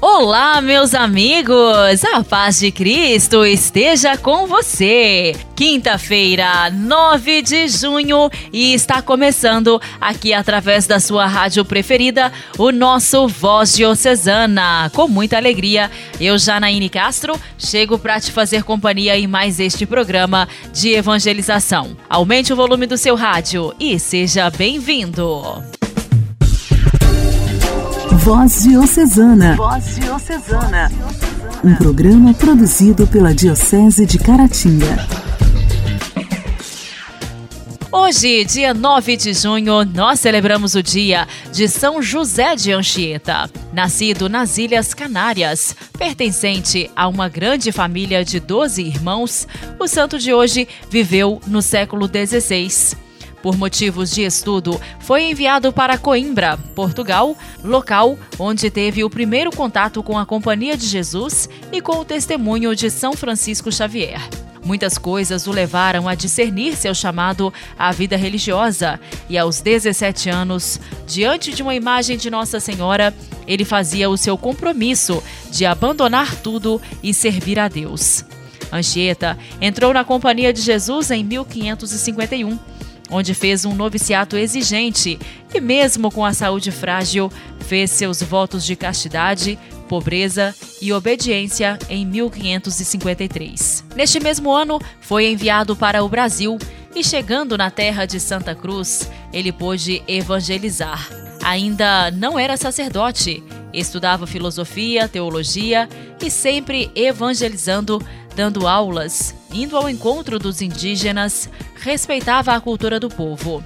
Olá, meus amigos! A paz de Cristo esteja com você! Quinta-feira, 9 de junho, e está começando aqui através da sua rádio preferida o nosso Voz Diocesana. Com muita alegria, eu, Janaíne Castro, chego para te fazer companhia em mais este programa de evangelização. Aumente o volume do seu rádio e seja bem-vindo! Voz Diocesana. Voz Diocesana. Um programa produzido pela Diocese de Caratinga. Hoje, dia 9 de junho, nós celebramos o dia de São José de Anchieta. Nascido nas Ilhas Canárias, pertencente a uma grande família de 12 irmãos, o santo de hoje viveu no século XVI. Por motivos de estudo, foi enviado para Coimbra, Portugal, local onde teve o primeiro contato com a Companhia de Jesus e com o testemunho de São Francisco Xavier. Muitas coisas o levaram a discernir seu chamado à vida religiosa, e aos 17 anos, diante de uma imagem de Nossa Senhora, ele fazia o seu compromisso de abandonar tudo e servir a Deus. Anchieta entrou na Companhia de Jesus em 1551 onde fez um noviciato exigente e, mesmo com a saúde frágil, fez seus votos de castidade, pobreza e obediência em 1553. Neste mesmo ano, foi enviado para o Brasil e, chegando na terra de Santa Cruz, ele pôde evangelizar. Ainda não era sacerdote, estudava filosofia, teologia e sempre evangelizando, dando aulas, indo ao encontro dos indígenas, respeitava a cultura do povo.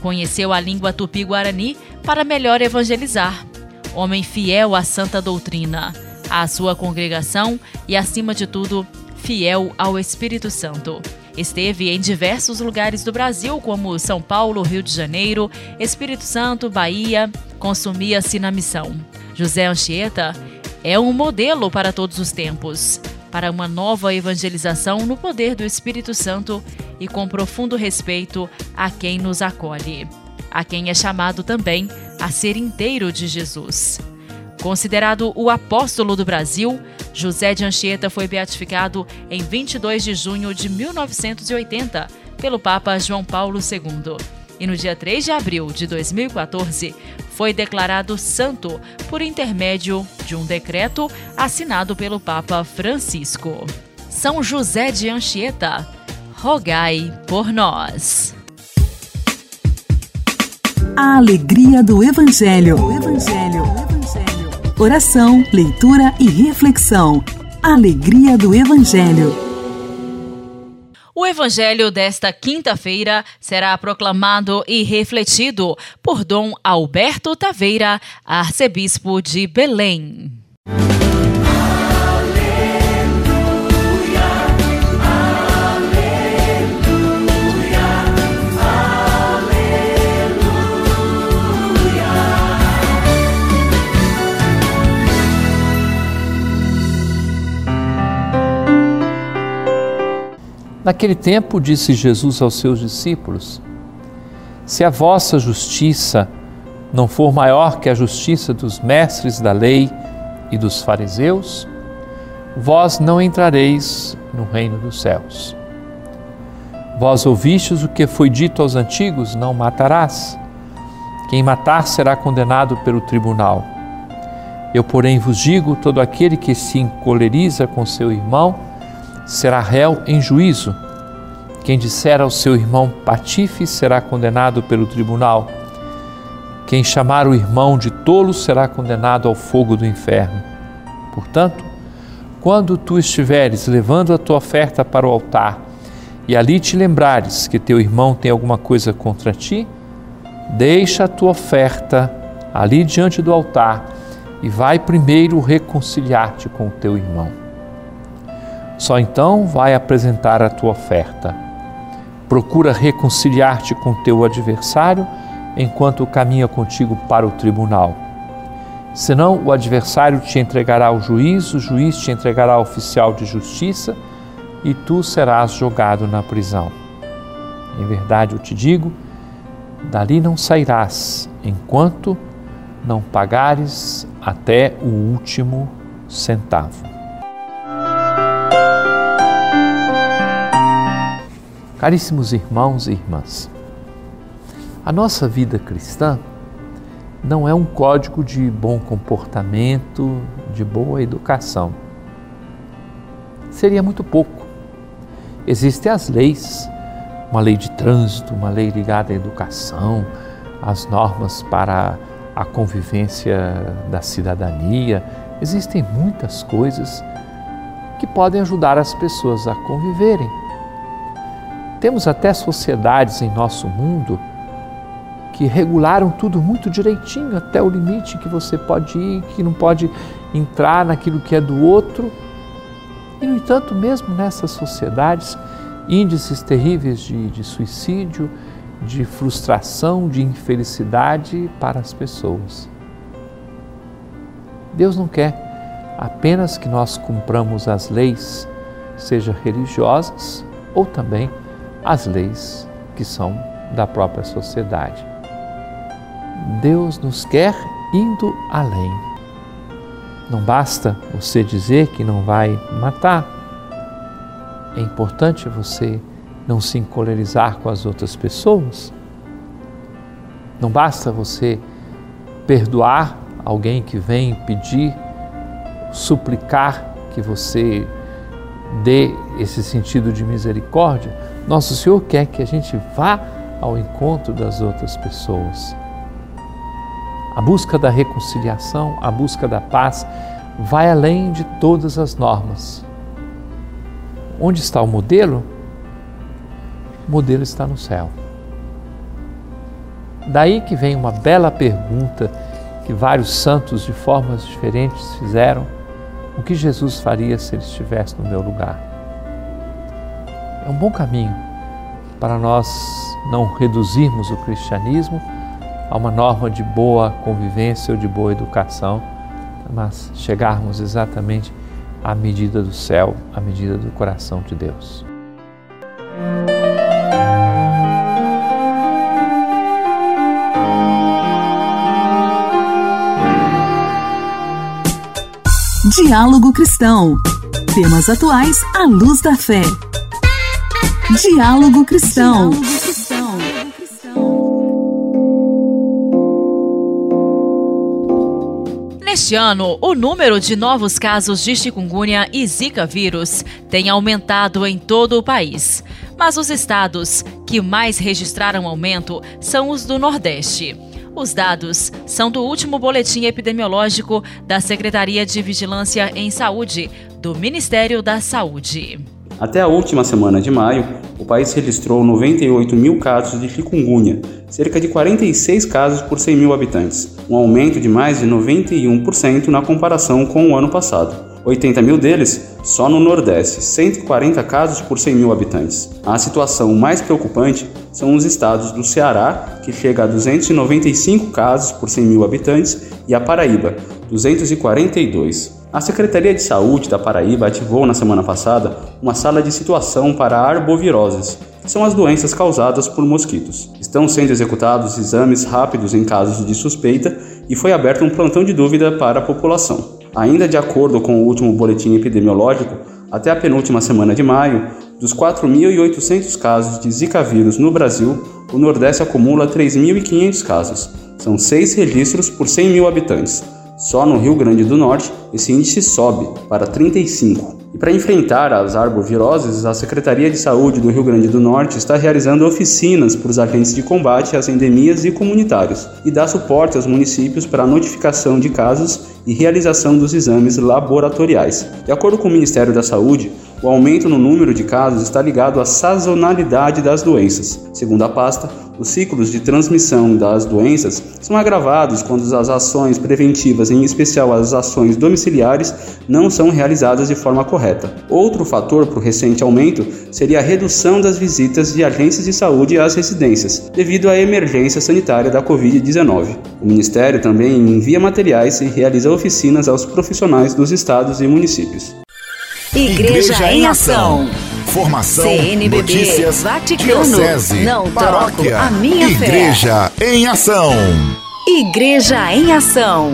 Conheceu a língua tupi-guarani para melhor evangelizar. Homem fiel à santa doutrina, à sua congregação e, acima de tudo, fiel ao Espírito Santo. Esteve em diversos lugares do Brasil, como São Paulo, Rio de Janeiro, Espírito Santo, Bahia, consumia-se na missão. José Anchieta é um modelo para todos os tempos, para uma nova evangelização no poder do Espírito Santo e com profundo respeito a quem nos acolhe, a quem é chamado também a ser inteiro de Jesus. Considerado o apóstolo do Brasil, José de Anchieta foi beatificado em 22 de junho de 1980 pelo Papa João Paulo II. E no dia 3 de abril de 2014, foi declarado santo por intermédio de um decreto assinado pelo Papa Francisco. São José de Anchieta, rogai por nós. A alegria do Evangelho. Evangelho. Evangelho. Oração, leitura e reflexão. Alegria do Evangelho. O evangelho desta quinta-feira será proclamado e refletido por Dom Alberto Taveira, arcebispo de Belém. Naquele tempo, disse Jesus aos seus discípulos: Se a vossa justiça não for maior que a justiça dos mestres da lei e dos fariseus, vós não entrareis no reino dos céus. Vós ouvistes o que foi dito aos antigos: Não matarás. Quem matar será condenado pelo tribunal. Eu, porém, vos digo: todo aquele que se encoleriza com seu irmão, será réu em juízo. Quem disser ao seu irmão patife será condenado pelo tribunal. Quem chamar o irmão de tolo será condenado ao fogo do inferno. Portanto, quando tu estiveres levando a tua oferta para o altar e ali te lembrares que teu irmão tem alguma coisa contra ti, deixa a tua oferta ali diante do altar e vai primeiro reconciliar-te com o teu irmão. Só então vai apresentar a tua oferta. Procura reconciliar-te com teu adversário enquanto caminha contigo para o tribunal. Senão, o adversário te entregará ao juiz, o juiz te entregará ao oficial de justiça e tu serás jogado na prisão. Em verdade eu te digo, dali não sairás enquanto não pagares até o último centavo. Caríssimos irmãos e irmãs, a nossa vida cristã não é um código de bom comportamento, de boa educação. Seria muito pouco. Existem as leis, uma lei de trânsito, uma lei ligada à educação, as normas para a convivência da cidadania. Existem muitas coisas que podem ajudar as pessoas a conviverem. Temos até sociedades em nosso mundo que regularam tudo muito direitinho, até o limite que você pode ir, que não pode entrar naquilo que é do outro. E, no entanto, mesmo nessas sociedades, índices terríveis de, de suicídio, de frustração, de infelicidade para as pessoas. Deus não quer apenas que nós cumpramos as leis, seja religiosas ou também as leis que são da própria sociedade. Deus nos quer indo além. Não basta você dizer que não vai matar. É importante você não se encolerizar com as outras pessoas. Não basta você perdoar alguém que vem pedir, suplicar que você dê esse sentido de misericórdia. Nosso Senhor quer que a gente vá ao encontro das outras pessoas. A busca da reconciliação, a busca da paz, vai além de todas as normas. Onde está o modelo? O modelo está no céu. Daí que vem uma bela pergunta que vários santos de formas diferentes fizeram: o que Jesus faria se ele estivesse no meu lugar? É um bom caminho para nós não reduzirmos o cristianismo a uma norma de boa convivência ou de boa educação, mas chegarmos exatamente à medida do céu, à medida do coração de Deus. Diálogo Cristão. Temas atuais à luz da fé. Diálogo Cristão. Neste ano, o número de novos casos de chikungunya e Zika vírus tem aumentado em todo o país. Mas os estados que mais registraram aumento são os do Nordeste. Os dados são do último boletim epidemiológico da Secretaria de Vigilância em Saúde, do Ministério da Saúde. Até a última semana de maio, o país registrou 98 mil casos de chikungunya, cerca de 46 casos por 100 mil habitantes, um aumento de mais de 91% na comparação com o ano passado. 80 mil deles só no Nordeste, 140 casos por 100 mil habitantes. A situação mais preocupante são os estados do Ceará, que chega a 295 casos por 100 mil habitantes, e a Paraíba, 242. A Secretaria de Saúde da Paraíba ativou na semana passada uma sala de situação para arboviroses, que são as doenças causadas por mosquitos. Estão sendo executados exames rápidos em casos de suspeita e foi aberto um plantão de dúvida para a população. Ainda de acordo com o último boletim epidemiológico, até a penúltima semana de maio, dos 4.800 casos de Zika vírus no Brasil, o Nordeste acumula 3.500 casos. São seis registros por 100 mil habitantes. Só no Rio Grande do Norte, esse índice sobe para 35. E para enfrentar as arboviroses, a Secretaria de Saúde do Rio Grande do Norte está realizando oficinas para os agentes de combate às endemias e comunitários e dá suporte aos municípios para a notificação de casos e realização dos exames laboratoriais. De acordo com o Ministério da Saúde, o aumento no número de casos está ligado à sazonalidade das doenças. Segundo a pasta, os ciclos de transmissão das doenças são agravados quando as ações preventivas, em especial as ações domiciliares, não são realizadas de forma correta. Outro fator para o recente aumento seria a redução das visitas de agências de saúde às residências, devido à emergência sanitária da Covid-19. O Ministério também envia materiais e realiza oficinas aos profissionais dos estados e municípios. Igreja em Ação. Informação, CNBB, notícias, Vaticano, diocese, não paróquia, troco a minha Igreja fé. em ação. Igreja em Ação.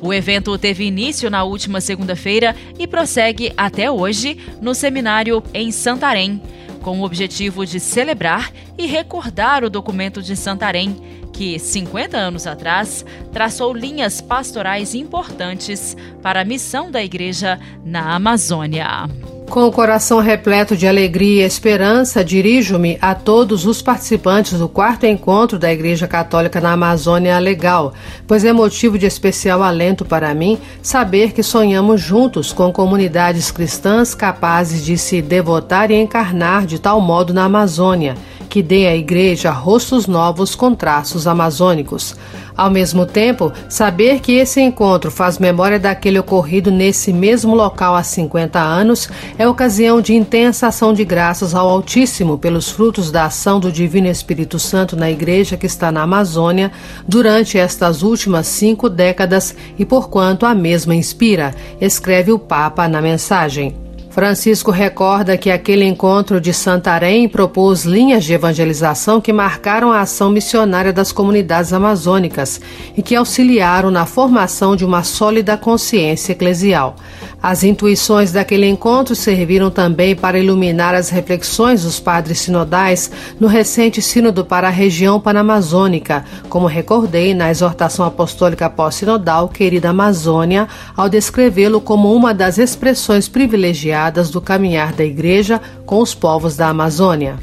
O evento teve início na última segunda-feira e prossegue até hoje no seminário em Santarém, com o objetivo de celebrar e recordar o documento de Santarém, que, 50 anos atrás, traçou linhas pastorais importantes para a missão da igreja na Amazônia. Com o coração repleto de alegria e esperança, dirijo-me a todos os participantes do quarto encontro da Igreja Católica na Amazônia Legal, pois é motivo de especial alento para mim saber que sonhamos juntos com comunidades cristãs capazes de se devotar e encarnar de tal modo na Amazônia que dê à Igreja rostos novos com traços amazônicos. Ao mesmo tempo, saber que esse encontro faz memória daquele ocorrido nesse mesmo local há 50 anos é ocasião de intensa ação de graças ao Altíssimo pelos frutos da ação do Divino Espírito Santo na Igreja que está na Amazônia durante estas últimas cinco décadas e por quanto a mesma inspira, escreve o Papa na mensagem. Francisco recorda que aquele encontro de Santarém propôs linhas de evangelização que marcaram a ação missionária das comunidades amazônicas e que auxiliaram na formação de uma sólida consciência eclesial. As intuições daquele encontro serviram também para iluminar as reflexões dos padres sinodais no recente sínodo para a região panamazônica, como recordei na exortação apostólica pós-sinodal Querida Amazônia, ao descrevê-lo como uma das expressões privilegiadas do caminhar da Igreja com os povos da Amazônia.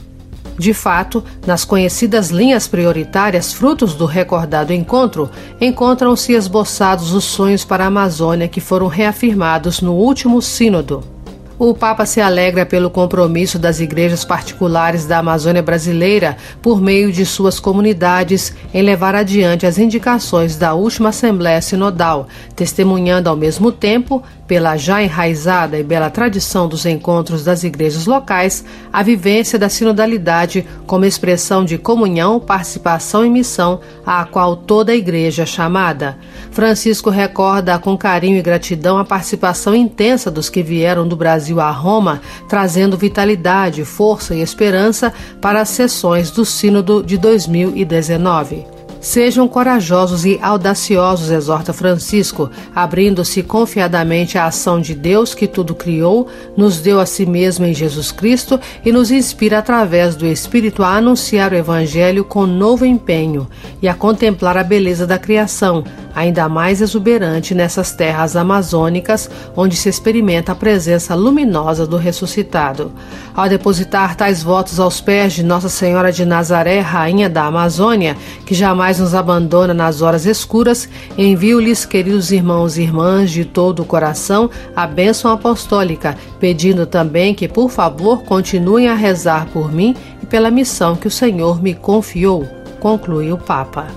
De fato, nas conhecidas linhas prioritárias frutos do recordado encontro, encontram-se esboçados os sonhos para a Amazônia que foram reafirmados no último Sínodo. O Papa se alegra pelo compromisso das igrejas particulares da Amazônia brasileira, por meio de suas comunidades, em levar adiante as indicações da última Assembleia Sinodal, testemunhando ao mesmo tempo, pela já enraizada e bela tradição dos encontros das igrejas locais, a vivência da sinodalidade como expressão de comunhão, participação e missão à qual toda a igreja é chamada. Francisco recorda com carinho e gratidão a participação intensa dos que vieram do Brasil a Roma, trazendo vitalidade, força e esperança para as sessões do Sínodo de 2019. Sejam corajosos e audaciosos, exorta Francisco, abrindo-se confiadamente à ação de Deus que tudo criou, nos deu a si mesmo em Jesus Cristo e nos inspira através do Espírito a anunciar o Evangelho com novo empenho e a contemplar a beleza da criação, ainda mais exuberante nessas terras amazônicas, onde se experimenta a presença luminosa do ressuscitado. Ao depositar tais votos aos pés de Nossa Senhora de Nazaré, Rainha da Amazônia, que jamais nos abandona nas horas escuras, envio-lhes, queridos irmãos e irmãs, de todo o coração, a bênção apostólica, pedindo também que, por favor, continuem a rezar por mim e pela missão que o Senhor me confiou, conclui o Papa.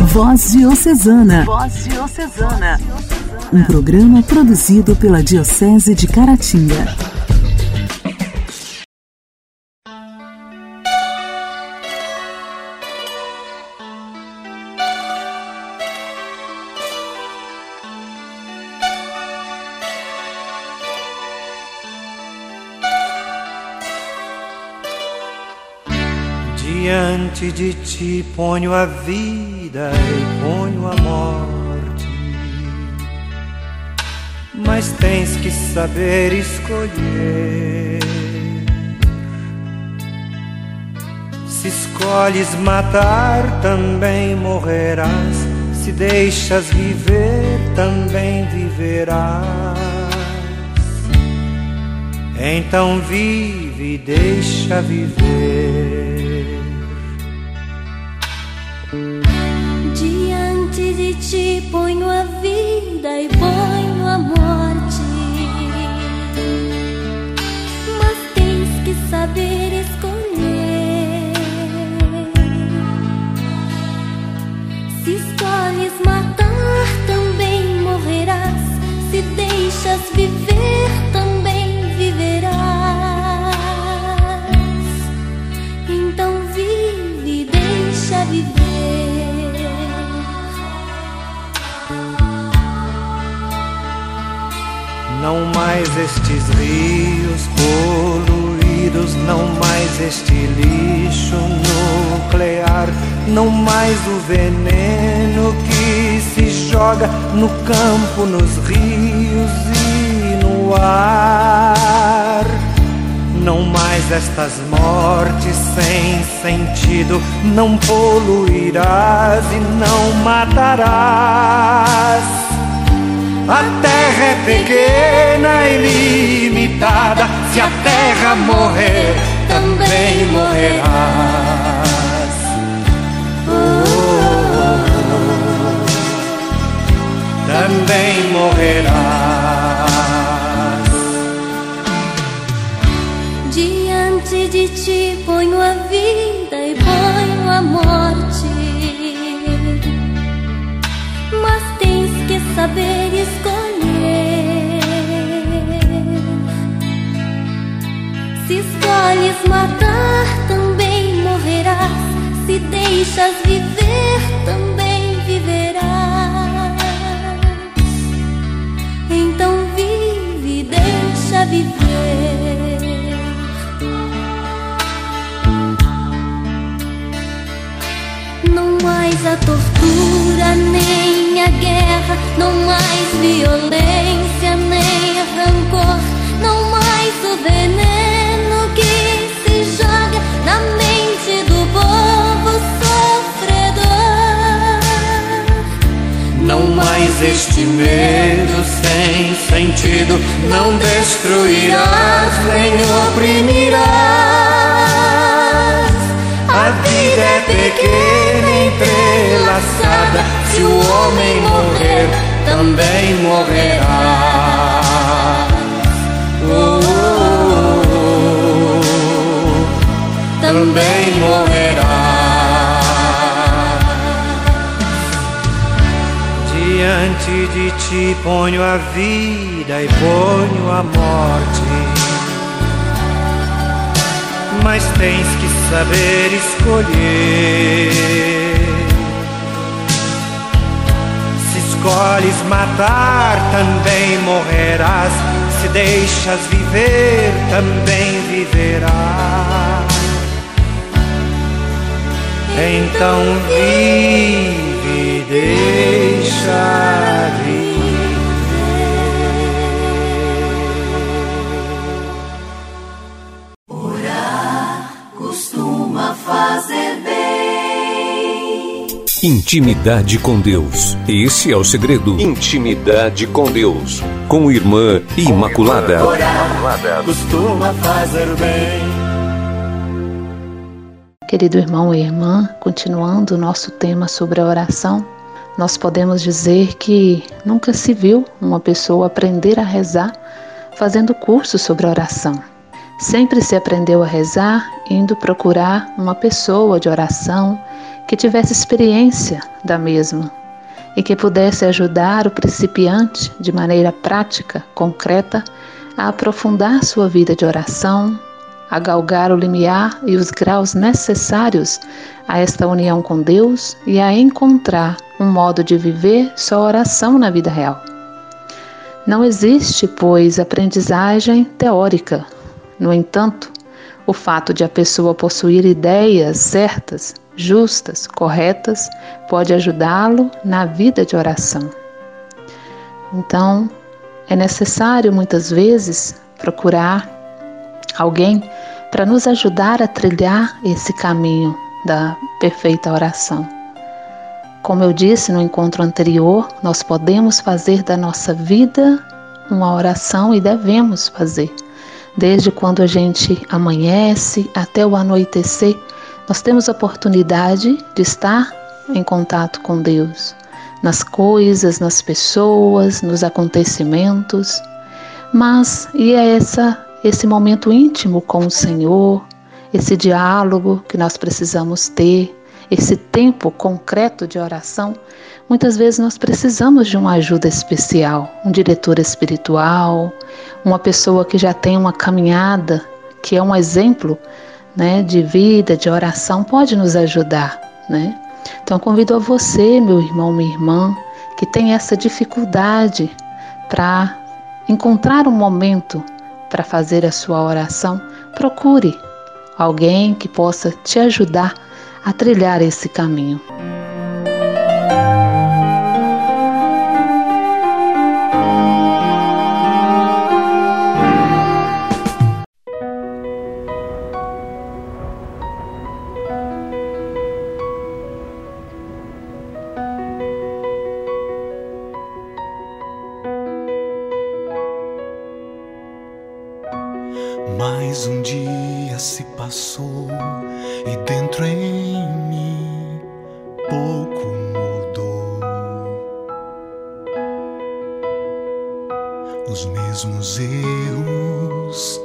Voz Diocesana. Voz Diocesana. Um programa produzido pela Diocese de Caratinga. Diante de ti ponho a vida e ponho a morte, mas tens que saber escolher. Se escolhes matar, também morrerás. Se deixas viver, também viverás. Então vive e deixa viver. Ti ponho a vida e ponho a morte. Mas tens que saber escolher. Se escolhes matar, também morrerás. Se deixas viver, também estes rios poluídos, não mais este lixo nuclear, não mais o veneno que se joga no campo, nos rios e no ar. Não mais estas mortes sem sentido, não poluirás e não matarás. A terra é pequena e limitada, se a terra morrer, também morrerás. Também morrerás. Diante de ti ponho a vida e ponho a morte. Mas tens que saber matar, também morrerás. Se deixas viver, também viverás. Então vive, deixa viver. Não mais a tortura, nem a guerra, não mais violência, nem rancor, não mais o veneno Não mais este medo sem sentido, não destruirás nem oprimirás. A vida é pequena, entrelaçada. Se o homem morrer, também morrerá. Também morrerá. Diante de ti ponho a vida e ponho a morte. Mas tens que saber escolher. Se escolhes matar, também morrerás. Se deixas viver, também viverás. Então vive, deixa Costuma fazer bem. Intimidade com Deus. Esse é o segredo. Intimidade com Deus. Com Irmã Imaculada. costuma fazer bem. Querido irmão e irmã, continuando o nosso tema sobre a oração, nós podemos dizer que nunca se viu uma pessoa aprender a rezar fazendo curso sobre oração. Sempre se aprendeu a rezar indo procurar uma pessoa de oração que tivesse experiência da mesma e que pudesse ajudar o principiante de maneira prática, concreta, a aprofundar sua vida de oração, a galgar o limiar e os graus necessários a esta união com Deus e a encontrar um modo de viver sua oração na vida real. Não existe, pois, aprendizagem teórica. No entanto, o fato de a pessoa possuir ideias certas, justas, corretas, pode ajudá-lo na vida de oração. Então, é necessário muitas vezes procurar alguém para nos ajudar a trilhar esse caminho da perfeita oração. Como eu disse no encontro anterior, nós podemos fazer da nossa vida uma oração e devemos fazer. Desde quando a gente amanhece até o anoitecer, nós temos a oportunidade de estar em contato com Deus, nas coisas, nas pessoas, nos acontecimentos. Mas e é essa esse momento íntimo com o Senhor, esse diálogo que nós precisamos ter, esse tempo concreto de oração, muitas vezes nós precisamos de uma ajuda especial, um diretor espiritual, uma pessoa que já tem uma caminhada, que é um exemplo né, de vida, de oração, pode nos ajudar. Né? Então, convido a você, meu irmão, minha irmã, que tem essa dificuldade para encontrar um momento para fazer a sua oração, procure alguém que possa te ajudar a trilhar esse caminho. um dia se passou e dentro em mim pouco mudou. Os mesmos erros,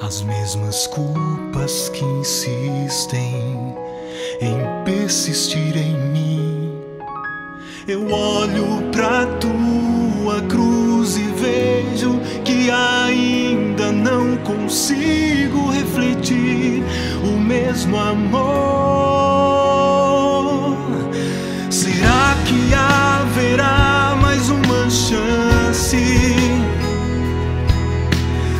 as mesmas culpas que insistem em persistir em mim. Eu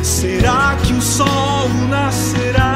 Será que o sol nascerá?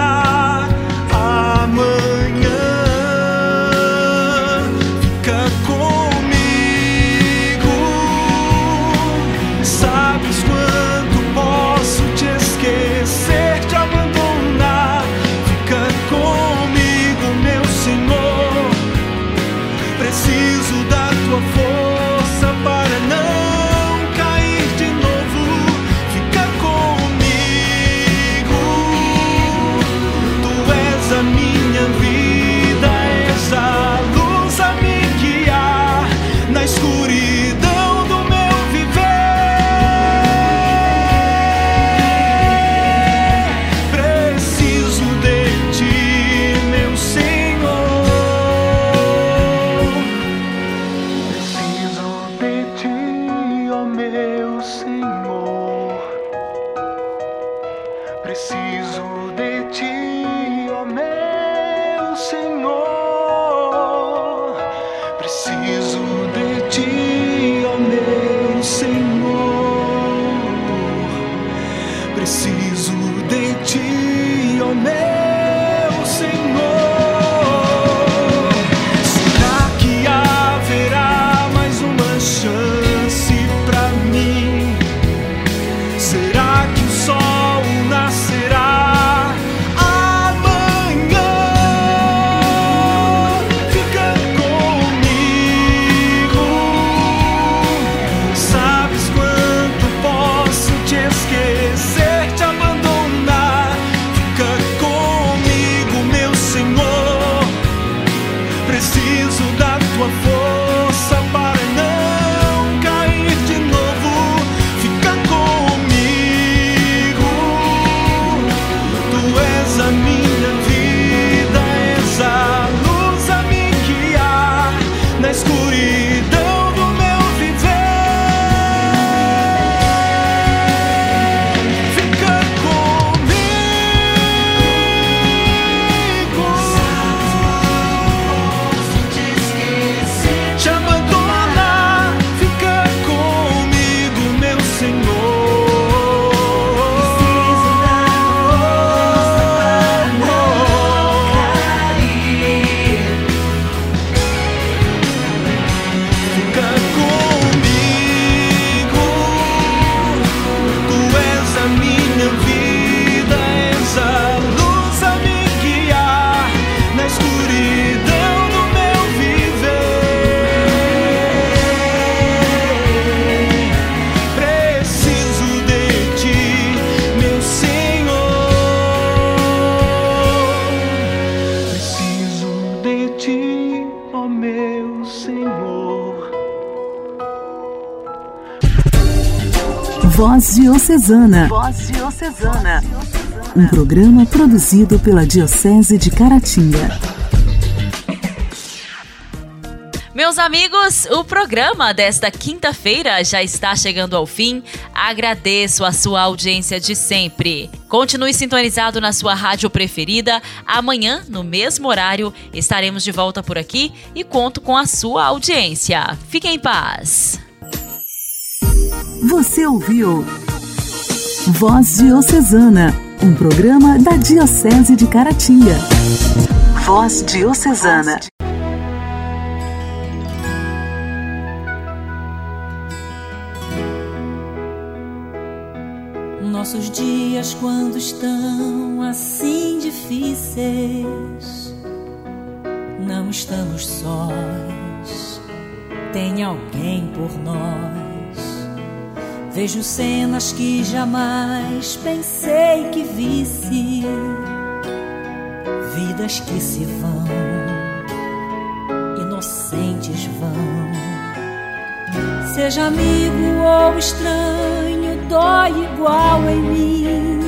Voz Diocesana. Voz Diocesana. Um programa produzido pela Diocese de Caratinga. Meus amigos, o programa desta quinta-feira já está chegando ao fim. Agradeço a sua audiência de sempre. Continue sintonizado na sua rádio preferida. Amanhã, no mesmo horário, estaremos de volta por aqui e conto com a sua audiência. Fique em paz. Você ouviu Voz Diocesana, um programa da Diocese de Caratinga. Voz Diocesana. Nossos dias, quando estão assim difíceis, não estamos sós, tem alguém por nós. Vejo cenas que jamais pensei que visse, vidas que se vão, inocentes vão. Seja amigo ou estranho, dói igual em mim.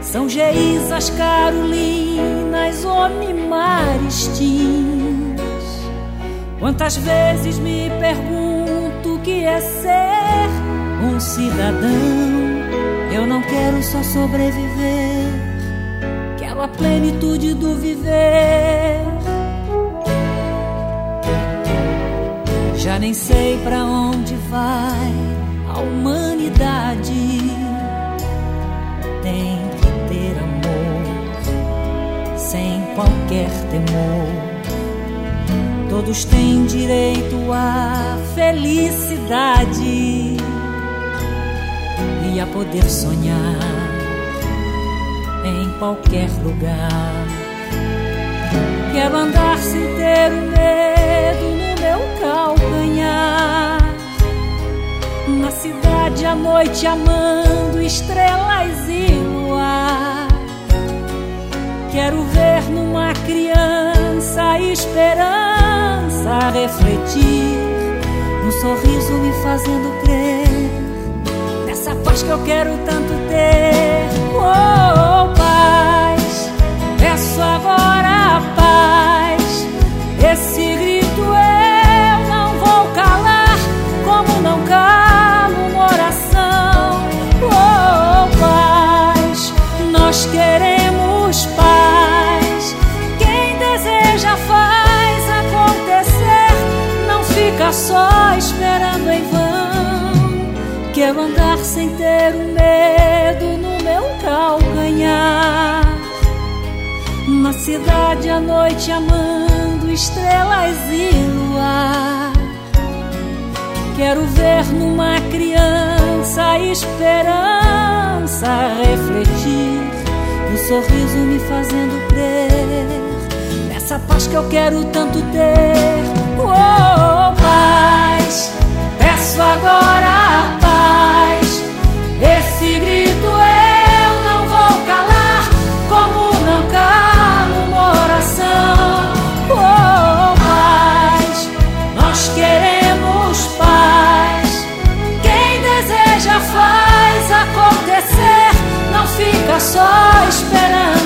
São Geisas, Carolinas, Onimaristins. Quantas vezes me pergunto que é ser um cidadão? Eu não quero só sobreviver, quero a plenitude do viver. Já nem sei para onde vai a humanidade. Tem que ter amor, sem qualquer temor. Todos têm direito à felicidade e a poder sonhar em qualquer lugar. Quero andar sem ter medo no meu calcanhar. Na cidade à noite amando estrelas e luar. Quero ver numa criança esperança refletir, sorriso me fazendo crer nessa paz que eu quero tanto ter. Oh, paz, peço agora a paz. Esse grito eu não vou calar, como não calo uma oração. Oh, paz, nós queremos paz. Quem deseja faz acontecer, não fica só esperando Quero andar sem ter o medo no meu calcanhar. Na cidade à noite amando estrelas e luar. Quero ver numa criança esperança refletir, um sorriso me fazendo crer nessa paz que eu quero tanto ter. Oh, paz, peço agora esperando